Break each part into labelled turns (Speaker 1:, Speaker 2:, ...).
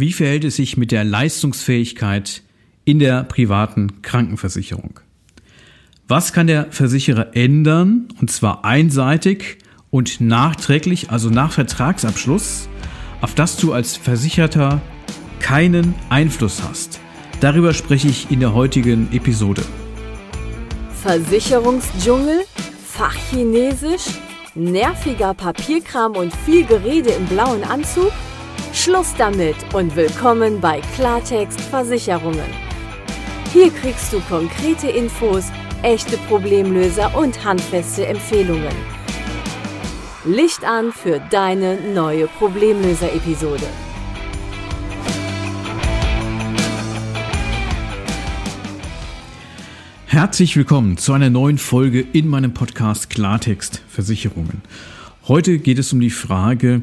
Speaker 1: Wie verhält es sich mit der Leistungsfähigkeit in der privaten Krankenversicherung? Was kann der Versicherer ändern, und zwar einseitig und nachträglich, also nach Vertragsabschluss, auf das du als Versicherter keinen Einfluss hast? Darüber spreche ich in der heutigen Episode.
Speaker 2: Versicherungsdschungel, Fachchinesisch, nerviger Papierkram und viel Gerede im blauen Anzug? Schluss damit und willkommen bei Klartext Versicherungen. Hier kriegst du konkrete Infos, echte Problemlöser und handfeste Empfehlungen. Licht an für deine neue Problemlöser-Episode.
Speaker 1: Herzlich willkommen zu einer neuen Folge in meinem Podcast Klartext Versicherungen. Heute geht es um die Frage,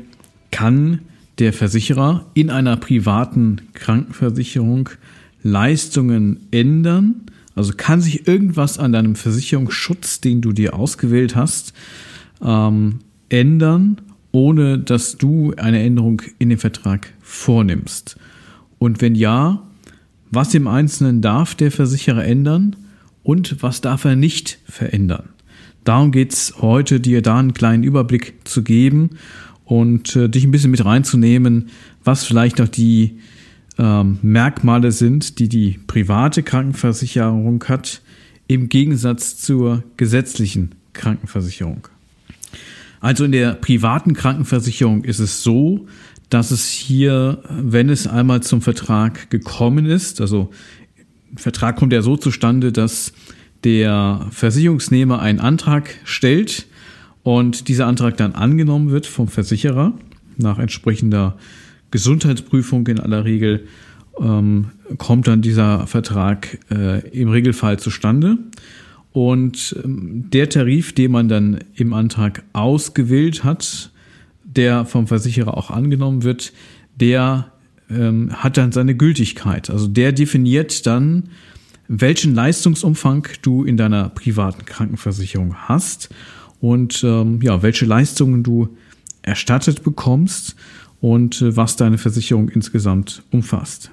Speaker 1: kann der Versicherer in einer privaten Krankenversicherung Leistungen ändern? Also kann sich irgendwas an deinem Versicherungsschutz, den du dir ausgewählt hast, ähm, ändern, ohne dass du eine Änderung in den Vertrag vornimmst? Und wenn ja, was im Einzelnen darf der Versicherer ändern und was darf er nicht verändern? Darum geht es heute, dir da einen kleinen Überblick zu geben und äh, dich ein bisschen mit reinzunehmen, was vielleicht auch die ähm, Merkmale sind, die die private Krankenversicherung hat, im Gegensatz zur gesetzlichen Krankenversicherung. Also in der privaten Krankenversicherung ist es so, dass es hier, wenn es einmal zum Vertrag gekommen ist, also Vertrag kommt ja so zustande, dass der Versicherungsnehmer einen Antrag stellt, und dieser Antrag dann angenommen wird vom Versicherer nach entsprechender Gesundheitsprüfung in aller Regel, ähm, kommt dann dieser Vertrag äh, im Regelfall zustande. Und ähm, der Tarif, den man dann im Antrag ausgewählt hat, der vom Versicherer auch angenommen wird, der ähm, hat dann seine Gültigkeit. Also der definiert dann, welchen Leistungsumfang du in deiner privaten Krankenversicherung hast und ähm, ja, welche Leistungen du erstattet bekommst und äh, was deine Versicherung insgesamt umfasst.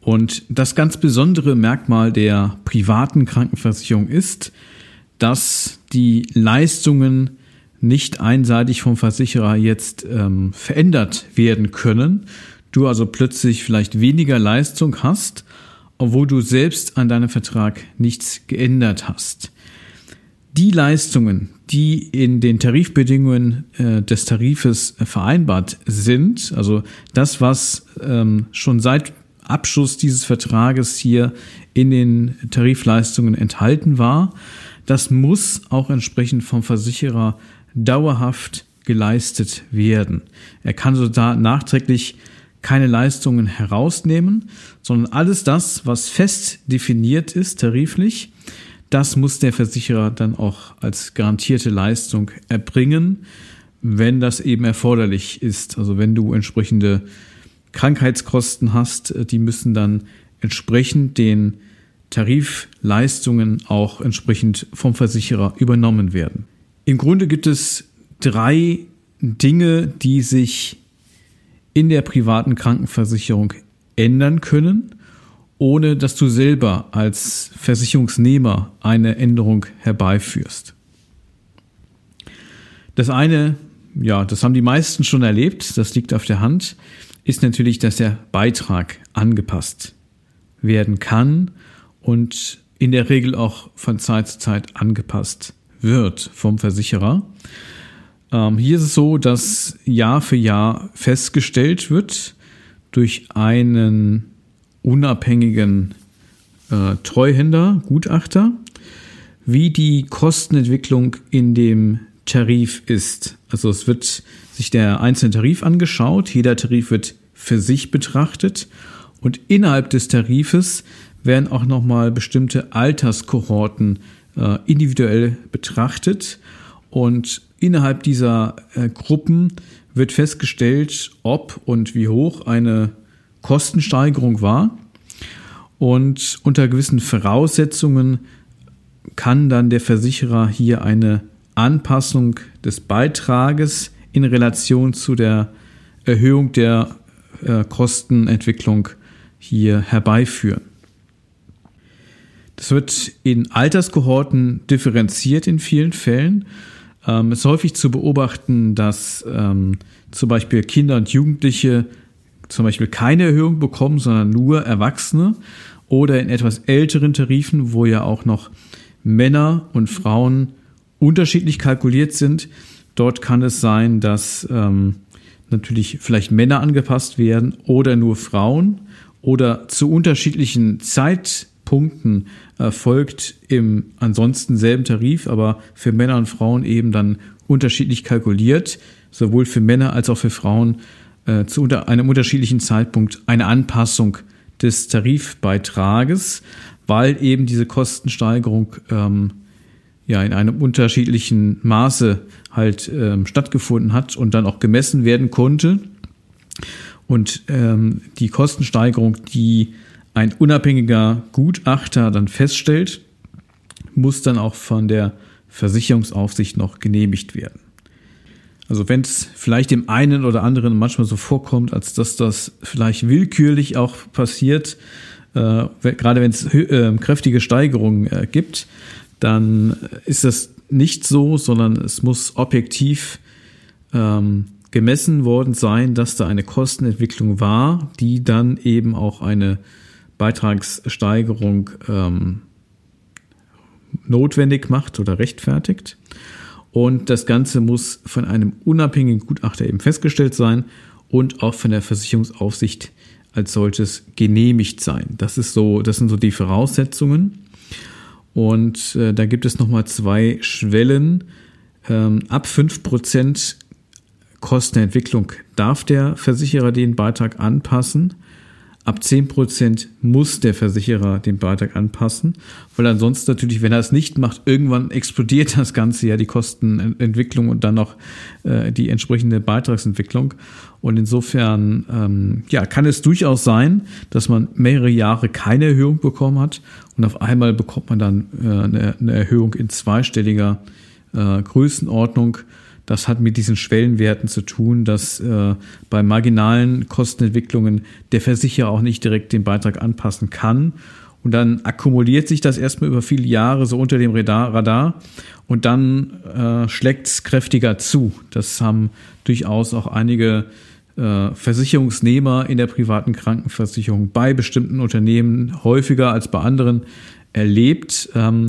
Speaker 1: Und das ganz besondere Merkmal der privaten Krankenversicherung ist, dass die Leistungen nicht einseitig vom Versicherer jetzt ähm, verändert werden können. Du also plötzlich vielleicht weniger Leistung hast, obwohl du selbst an deinem Vertrag nichts geändert hast die Leistungen, die in den Tarifbedingungen äh, des Tarifes vereinbart sind, also das, was ähm, schon seit Abschluss dieses Vertrages hier in den Tarifleistungen enthalten war, das muss auch entsprechend vom Versicherer dauerhaft geleistet werden. Er kann so da nachträglich keine Leistungen herausnehmen, sondern alles das, was fest definiert ist tariflich, das muss der Versicherer dann auch als garantierte Leistung erbringen, wenn das eben erforderlich ist. Also wenn du entsprechende Krankheitskosten hast, die müssen dann entsprechend den Tarifleistungen auch entsprechend vom Versicherer übernommen werden. Im Grunde gibt es drei Dinge, die sich in der privaten Krankenversicherung ändern können ohne dass du selber als Versicherungsnehmer eine Änderung herbeiführst. Das eine, ja, das haben die meisten schon erlebt, das liegt auf der Hand, ist natürlich, dass der Beitrag angepasst werden kann und in der Regel auch von Zeit zu Zeit angepasst wird vom Versicherer. Ähm, hier ist es so, dass Jahr für Jahr festgestellt wird durch einen unabhängigen äh, Treuhänder, Gutachter, wie die Kostenentwicklung in dem Tarif ist. Also es wird sich der einzelne Tarif angeschaut, jeder Tarif wird für sich betrachtet und innerhalb des Tarifes werden auch nochmal bestimmte Alterskohorten äh, individuell betrachtet und innerhalb dieser äh, Gruppen wird festgestellt, ob und wie hoch eine Kostensteigerung war. Und unter gewissen Voraussetzungen kann dann der Versicherer hier eine Anpassung des Beitrages in Relation zu der Erhöhung der äh, Kostenentwicklung hier herbeiführen. Das wird in Alterskohorten differenziert in vielen Fällen. Ähm, es ist häufig zu beobachten, dass ähm, zum Beispiel Kinder und Jugendliche zum Beispiel keine Erhöhung bekommen, sondern nur Erwachsene oder in etwas älteren Tarifen, wo ja auch noch Männer und Frauen unterschiedlich kalkuliert sind. Dort kann es sein, dass ähm, natürlich vielleicht Männer angepasst werden oder nur Frauen oder zu unterschiedlichen Zeitpunkten erfolgt im ansonsten selben Tarif, aber für Männer und Frauen eben dann unterschiedlich kalkuliert, sowohl für Männer als auch für Frauen äh, zu einem unterschiedlichen Zeitpunkt eine Anpassung des Tarifbeitrages, weil eben diese Kostensteigerung ähm, ja in einem unterschiedlichen Maße halt ähm, stattgefunden hat und dann auch gemessen werden konnte. Und ähm, die Kostensteigerung, die ein unabhängiger Gutachter dann feststellt, muss dann auch von der Versicherungsaufsicht noch genehmigt werden. Also wenn es vielleicht dem einen oder anderen manchmal so vorkommt, als dass das vielleicht willkürlich auch passiert, äh, gerade wenn es äh, kräftige Steigerungen äh, gibt, dann ist das nicht so, sondern es muss objektiv ähm, gemessen worden sein, dass da eine Kostenentwicklung war, die dann eben auch eine Beitragssteigerung ähm, notwendig macht oder rechtfertigt. Und das Ganze muss von einem unabhängigen Gutachter eben festgestellt sein und auch von der Versicherungsaufsicht als solches genehmigt sein. Das ist so, das sind so die Voraussetzungen. Und äh, da gibt es nochmal zwei Schwellen. Ähm, ab fünf Prozent Kostenentwicklung darf der Versicherer den Beitrag anpassen. Ab 10% muss der Versicherer den Beitrag anpassen, weil ansonsten natürlich, wenn er es nicht macht, irgendwann explodiert das Ganze ja die Kostenentwicklung und dann noch äh, die entsprechende Beitragsentwicklung. Und insofern ähm, ja, kann es durchaus sein, dass man mehrere Jahre keine Erhöhung bekommen hat und auf einmal bekommt man dann äh, eine, eine Erhöhung in zweistelliger äh, Größenordnung das hat mit diesen Schwellenwerten zu tun, dass äh, bei marginalen Kostenentwicklungen der Versicherer auch nicht direkt den Beitrag anpassen kann. Und dann akkumuliert sich das erstmal über viele Jahre so unter dem Radar und dann äh, schlägt es kräftiger zu. Das haben durchaus auch einige äh, Versicherungsnehmer in der privaten Krankenversicherung bei bestimmten Unternehmen häufiger als bei anderen erlebt. Ähm,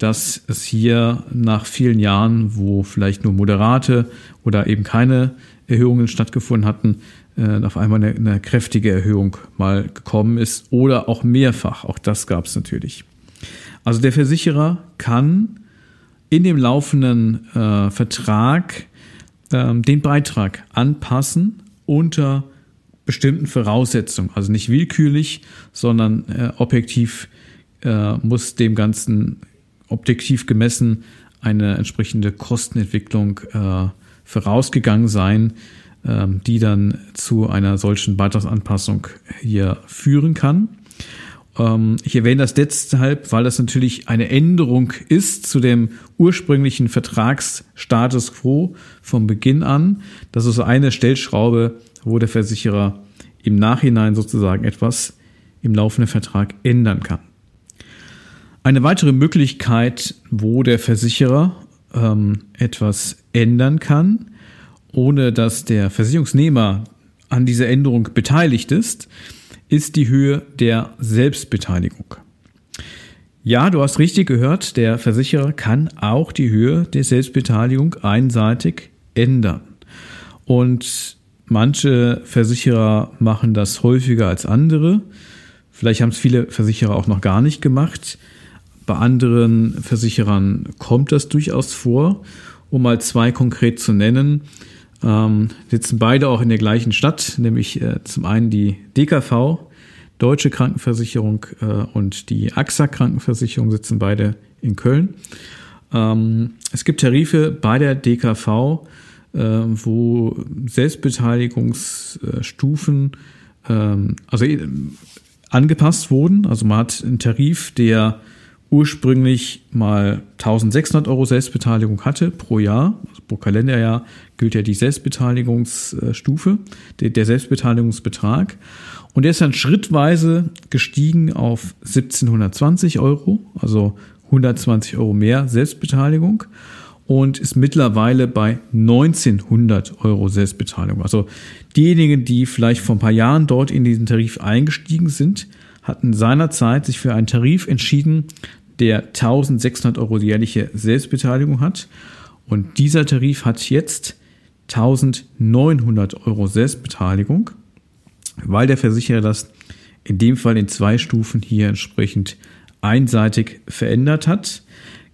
Speaker 1: dass es hier nach vielen Jahren, wo vielleicht nur moderate oder eben keine Erhöhungen stattgefunden hatten, äh, auf einmal eine, eine, kräftige Erhöhung mal gekommen ist oder auch mehrfach. Auch das gab es natürlich. Also der Versicherer kann in dem laufenden äh, Vertrag äh, den Beitrag anpassen unter bestimmten Voraussetzungen. Also nicht willkürlich, sondern äh, objektiv äh, muss dem Ganzen objektiv gemessen eine entsprechende Kostenentwicklung äh, vorausgegangen sein, äh, die dann zu einer solchen Beitragsanpassung hier führen kann. Ähm, ich erwähne das deshalb, weil das natürlich eine Änderung ist zu dem ursprünglichen Vertragsstatus quo vom Beginn an. Das ist eine Stellschraube, wo der Versicherer im Nachhinein sozusagen etwas im laufenden Vertrag ändern kann. Eine weitere Möglichkeit, wo der Versicherer ähm, etwas ändern kann, ohne dass der Versicherungsnehmer an dieser Änderung beteiligt ist, ist die Höhe der Selbstbeteiligung. Ja, du hast richtig gehört, der Versicherer kann auch die Höhe der Selbstbeteiligung einseitig ändern. Und manche Versicherer machen das häufiger als andere. Vielleicht haben es viele Versicherer auch noch gar nicht gemacht. Bei anderen Versicherern kommt das durchaus vor. Um mal zwei konkret zu nennen, ähm, sitzen beide auch in der gleichen Stadt, nämlich äh, zum einen die DKV, Deutsche Krankenversicherung äh, und die AXA Krankenversicherung sitzen beide in Köln. Ähm, es gibt Tarife bei der DKV, äh, wo Selbstbeteiligungsstufen ähm, also äh, angepasst wurden. Also man hat einen Tarif, der ursprünglich mal 1600 Euro Selbstbeteiligung hatte pro Jahr, also pro Kalenderjahr gilt ja die Selbstbeteiligungsstufe, der Selbstbeteiligungsbetrag. Und der ist dann schrittweise gestiegen auf 1720 Euro, also 120 Euro mehr Selbstbeteiligung und ist mittlerweile bei 1900 Euro Selbstbeteiligung. Also diejenigen, die vielleicht vor ein paar Jahren dort in diesen Tarif eingestiegen sind, hatten seinerzeit sich für einen Tarif entschieden, der 1600 Euro jährliche Selbstbeteiligung hat. Und dieser Tarif hat jetzt 1900 Euro Selbstbeteiligung, weil der Versicherer das in dem Fall in zwei Stufen hier entsprechend einseitig verändert hat.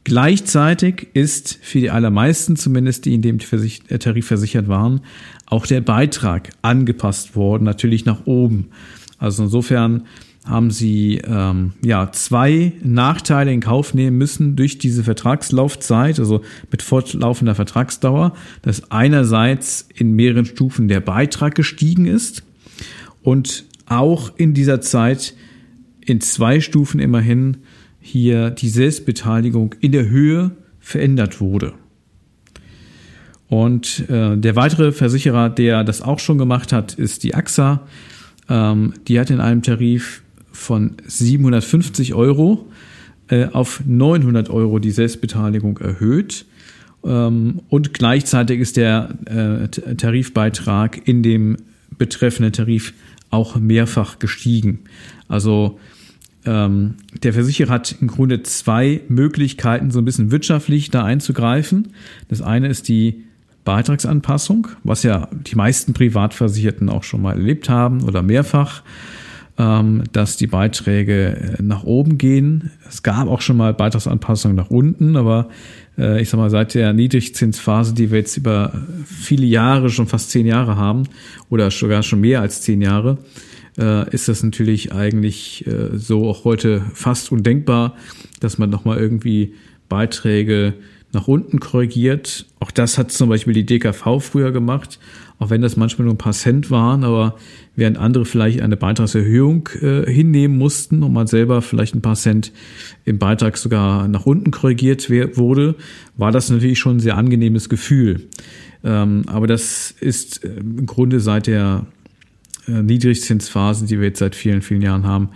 Speaker 1: Gleichzeitig ist für die allermeisten, zumindest die in dem Tarif versichert waren, auch der Beitrag angepasst worden, natürlich nach oben. Also insofern haben sie ähm, ja zwei Nachteile in Kauf nehmen müssen durch diese Vertragslaufzeit, also mit fortlaufender Vertragsdauer, dass einerseits in mehreren Stufen der Beitrag gestiegen ist und auch in dieser Zeit in zwei Stufen immerhin hier die Selbstbeteiligung in der Höhe verändert wurde. Und äh, der weitere Versicherer, der das auch schon gemacht hat, ist die AXA. Ähm, die hat in einem Tarif von 750 Euro äh, auf 900 Euro die Selbstbeteiligung erhöht. Ähm, und gleichzeitig ist der äh, Tarifbeitrag in dem betreffenden Tarif auch mehrfach gestiegen. Also ähm, der Versicherer hat im Grunde zwei Möglichkeiten, so ein bisschen wirtschaftlich da einzugreifen. Das eine ist die Beitragsanpassung, was ja die meisten Privatversicherten auch schon mal erlebt haben oder mehrfach dass die Beiträge äh, nach oben gehen. Es gab auch schon mal Beitragsanpassungen nach unten, aber äh, ich sag mal, seit der Niedrigzinsphase, die wir jetzt über viele Jahre, schon fast zehn Jahre haben, oder sogar schon mehr als zehn Jahre, äh, ist das natürlich eigentlich so auch heute fast undenkbar, dass man nochmal irgendwie Beiträge nach unten korrigiert. Auch das hat zum Beispiel die DKV früher gemacht, auch wenn das manchmal nur ein paar Cent waren, aber während andere vielleicht eine Beitragserhöhung äh, hinnehmen mussten und man selber vielleicht ein paar Cent im Beitrag sogar nach unten korrigiert wurde, war das natürlich schon ein sehr angenehmes Gefühl. Ähm, aber das ist äh, im Grunde seit der äh, Niedrigzinsphase, die wir jetzt seit vielen, vielen Jahren haben,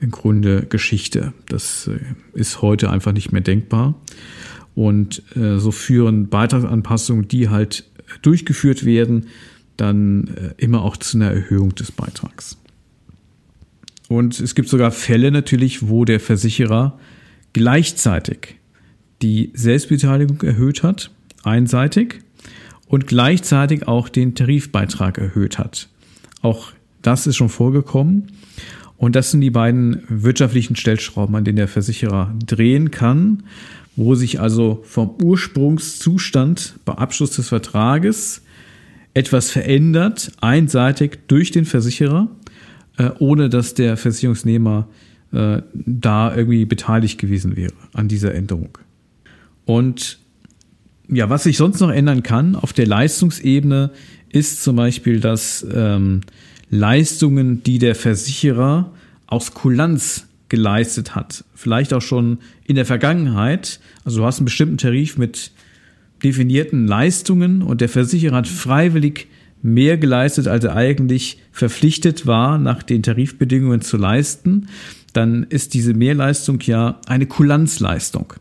Speaker 1: im Grunde Geschichte. Das äh, ist heute einfach nicht mehr denkbar. Und äh, so führen Beitragsanpassungen, die halt durchgeführt werden, dann äh, immer auch zu einer Erhöhung des Beitrags. Und es gibt sogar Fälle natürlich, wo der Versicherer gleichzeitig die Selbstbeteiligung erhöht hat, einseitig, und gleichzeitig auch den Tarifbeitrag erhöht hat. Auch das ist schon vorgekommen. Und das sind die beiden wirtschaftlichen Stellschrauben, an denen der Versicherer drehen kann, wo sich also vom Ursprungszustand bei Abschluss des Vertrages etwas verändert, einseitig durch den Versicherer, äh, ohne dass der Versicherungsnehmer äh, da irgendwie beteiligt gewesen wäre an dieser Änderung. Und ja, was sich sonst noch ändern kann auf der Leistungsebene, ist zum Beispiel, dass ähm, Leistungen, die der Versicherer aus Kulanz geleistet hat, vielleicht auch schon in der Vergangenheit, also du hast einen bestimmten Tarif mit definierten Leistungen und der Versicherer hat freiwillig mehr geleistet, als er eigentlich verpflichtet war, nach den Tarifbedingungen zu leisten, dann ist diese Mehrleistung ja eine Kulanzleistung.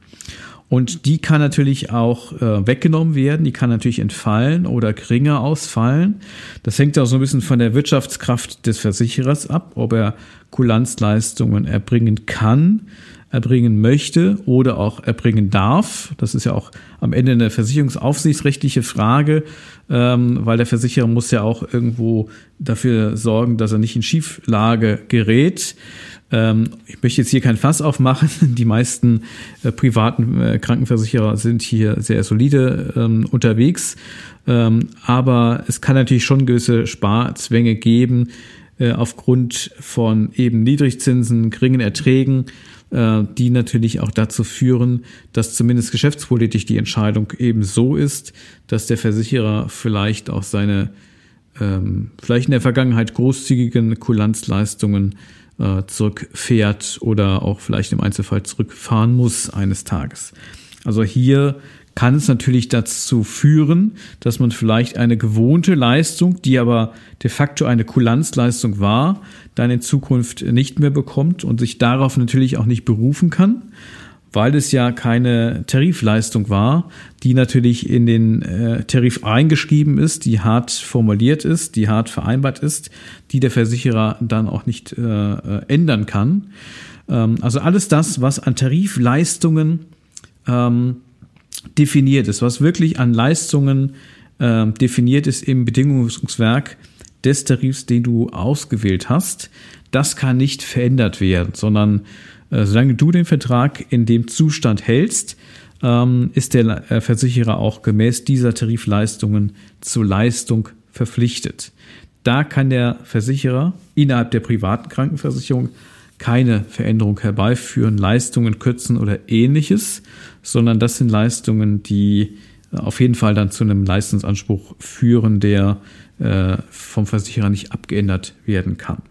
Speaker 1: Und die kann natürlich auch äh, weggenommen werden, die kann natürlich entfallen oder geringer ausfallen. Das hängt auch so ein bisschen von der Wirtschaftskraft des Versicherers ab, ob er Kulanzleistungen erbringen kann erbringen möchte oder auch erbringen darf. Das ist ja auch am Ende eine versicherungsaufsichtsrechtliche Frage, ähm, weil der Versicherer muss ja auch irgendwo dafür sorgen, dass er nicht in Schieflage gerät. Ähm, ich möchte jetzt hier kein Fass aufmachen. Die meisten äh, privaten äh, Krankenversicherer sind hier sehr solide ähm, unterwegs. Ähm, aber es kann natürlich schon gewisse Sparzwänge geben, äh, aufgrund von eben Niedrigzinsen, geringen Erträgen die natürlich auch dazu führen, dass zumindest geschäftspolitisch die Entscheidung eben so ist, dass der Versicherer vielleicht auch seine vielleicht in der Vergangenheit großzügigen Kulanzleistungen äh, zurückfährt oder auch vielleicht im Einzelfall zurückfahren muss eines Tages. Also hier kann es natürlich dazu führen, dass man vielleicht eine gewohnte Leistung, die aber de facto eine Kulanzleistung war, dann in Zukunft nicht mehr bekommt und sich darauf natürlich auch nicht berufen kann weil es ja keine Tarifleistung war, die natürlich in den äh, Tarif eingeschrieben ist, die hart formuliert ist, die hart vereinbart ist, die der Versicherer dann auch nicht äh, äh ändern kann. Ähm, also alles das, was an Tarifleistungen ähm, definiert ist, was wirklich an Leistungen äh, definiert ist im Bedingungswerk des Tarifs, den du ausgewählt hast, das kann nicht verändert werden, sondern solange du den Vertrag in dem Zustand hältst, ähm, ist der äh, Versicherer auch gemäß dieser Tarifleistungen zur Leistung verpflichtet. Da kann der Versicherer innerhalb der privaten Krankenversicherung keine Veränderung herbeiführen, Leistungen kürzen oder ähnliches, sondern das sind Leistungen, die äh, auf jeden Fall dann zu einem Leistungsanspruch führen, der vom Versicherer nicht abgeändert werden kann.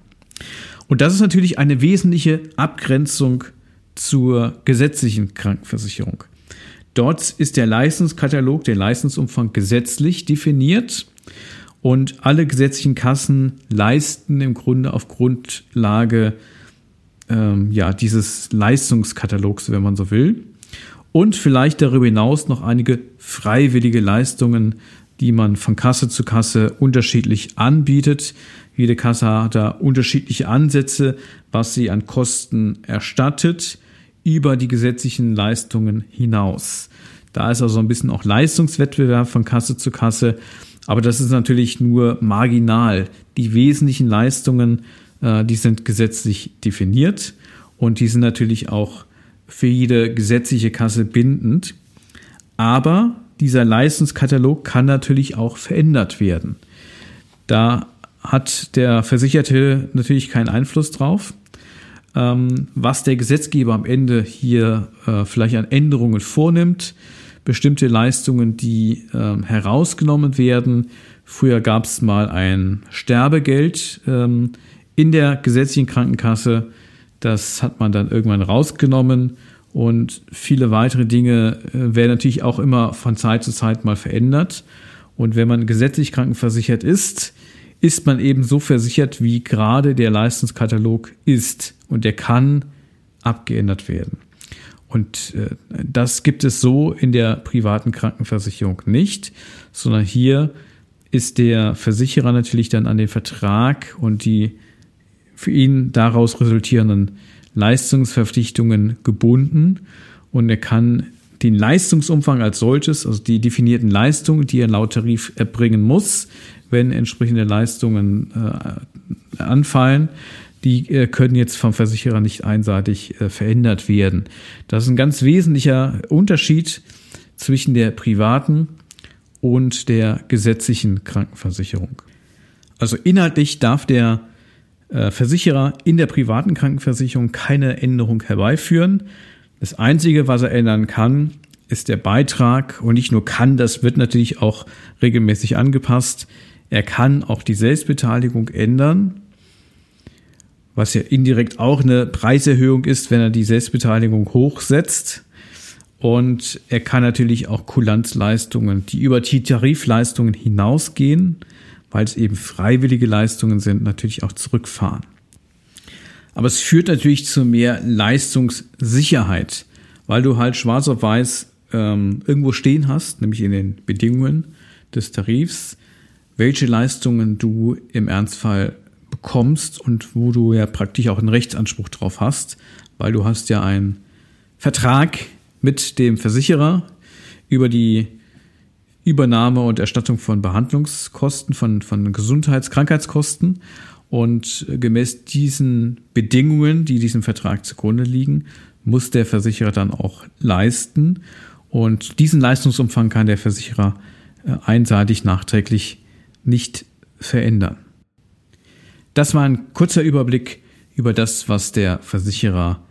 Speaker 1: Und das ist natürlich eine wesentliche Abgrenzung zur gesetzlichen Krankenversicherung. Dort ist der Leistungskatalog, der Leistungsumfang gesetzlich definiert und alle gesetzlichen Kassen leisten im Grunde auf Grundlage ähm, ja, dieses Leistungskatalogs, wenn man so will. Und vielleicht darüber hinaus noch einige freiwillige Leistungen, die man von Kasse zu Kasse unterschiedlich anbietet. Jede Kasse hat da unterschiedliche Ansätze, was sie an Kosten erstattet, über die gesetzlichen Leistungen hinaus. Da ist also ein bisschen auch Leistungswettbewerb von Kasse zu Kasse, aber das ist natürlich nur marginal. Die wesentlichen Leistungen, äh, die sind gesetzlich definiert und die sind natürlich auch für jede gesetzliche Kasse bindend. Aber dieser Leistungskatalog kann natürlich auch verändert werden. Da hat der Versicherte natürlich keinen Einfluss drauf. Ähm, was der Gesetzgeber am Ende hier äh, vielleicht an Änderungen vornimmt, bestimmte Leistungen, die äh, herausgenommen werden. Früher gab es mal ein Sterbegeld ähm, in der gesetzlichen Krankenkasse. Das hat man dann irgendwann rausgenommen und viele weitere Dinge äh, werden natürlich auch immer von Zeit zu Zeit mal verändert. Und wenn man gesetzlich krankenversichert ist, ist man eben so versichert, wie gerade der Leistungskatalog ist. Und der kann abgeändert werden. Und äh, das gibt es so in der privaten Krankenversicherung nicht, sondern hier ist der Versicherer natürlich dann an den Vertrag und die für ihn daraus resultierenden Leistungsverpflichtungen gebunden und er kann den Leistungsumfang als solches, also die definierten Leistungen, die er laut Tarif erbringen muss, wenn entsprechende Leistungen äh, anfallen, die äh, können jetzt vom Versicherer nicht einseitig äh, verändert werden. Das ist ein ganz wesentlicher Unterschied zwischen der privaten und der gesetzlichen Krankenversicherung. Also inhaltlich darf der äh, Versicherer in der privaten Krankenversicherung keine Änderung herbeiführen. Das Einzige, was er ändern kann, ist der Beitrag und nicht nur kann, das wird natürlich auch regelmäßig angepasst. Er kann auch die Selbstbeteiligung ändern, was ja indirekt auch eine Preiserhöhung ist, wenn er die Selbstbeteiligung hochsetzt. Und er kann natürlich auch Kulanzleistungen, die über die Tarifleistungen hinausgehen, weil es eben freiwillige Leistungen sind, natürlich auch zurückfahren. Aber es führt natürlich zu mehr Leistungssicherheit, weil du halt schwarz auf weiß ähm, irgendwo stehen hast, nämlich in den Bedingungen des Tarifs, welche Leistungen du im Ernstfall bekommst und wo du ja praktisch auch einen Rechtsanspruch drauf hast, weil du hast ja einen Vertrag mit dem Versicherer über die Übernahme und Erstattung von Behandlungskosten, von, von Gesundheits-, Krankheitskosten. Und gemäß diesen Bedingungen, die diesem Vertrag zugrunde liegen, muss der Versicherer dann auch leisten. Und diesen Leistungsumfang kann der Versicherer äh, einseitig nachträglich nicht verändern. Das war ein kurzer Überblick über das, was der Versicherer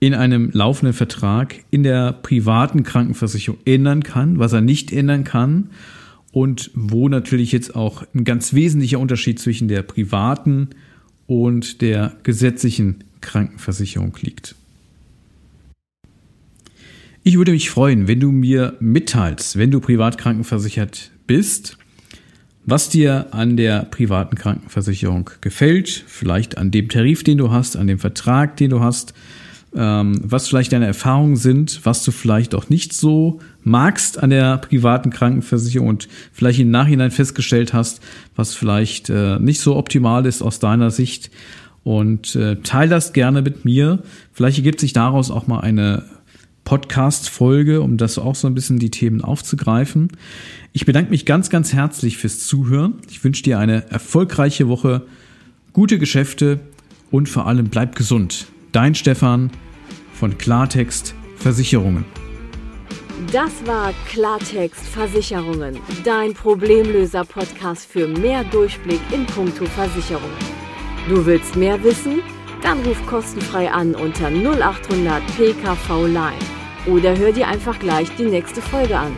Speaker 1: in einem laufenden Vertrag in der privaten Krankenversicherung ändern kann, was er nicht ändern kann und wo natürlich jetzt auch ein ganz wesentlicher Unterschied zwischen der privaten und der gesetzlichen Krankenversicherung liegt. Ich würde mich freuen, wenn du mir mitteilst, wenn du privat krankenversichert bist, was dir an der privaten Krankenversicherung gefällt, vielleicht an dem Tarif, den du hast, an dem Vertrag, den du hast, ähm, was vielleicht deine Erfahrungen sind, was du vielleicht auch nicht so magst an der privaten Krankenversicherung und vielleicht im Nachhinein festgestellt hast, was vielleicht äh, nicht so optimal ist aus deiner Sicht. Und äh, teil das gerne mit mir. Vielleicht ergibt sich daraus auch mal eine Podcast-Folge, um das auch so ein bisschen die Themen aufzugreifen. Ich bedanke mich ganz, ganz herzlich fürs Zuhören. Ich wünsche dir eine erfolgreiche Woche, gute Geschäfte und vor allem bleib gesund. Dein Stefan von Klartext Versicherungen.
Speaker 2: Das war Klartext Versicherungen, dein Problemlöser-Podcast für mehr Durchblick in puncto Versicherungen. Du willst mehr wissen? Dann ruf kostenfrei an unter 0800 PKV Line oder hör dir einfach gleich die nächste Folge an.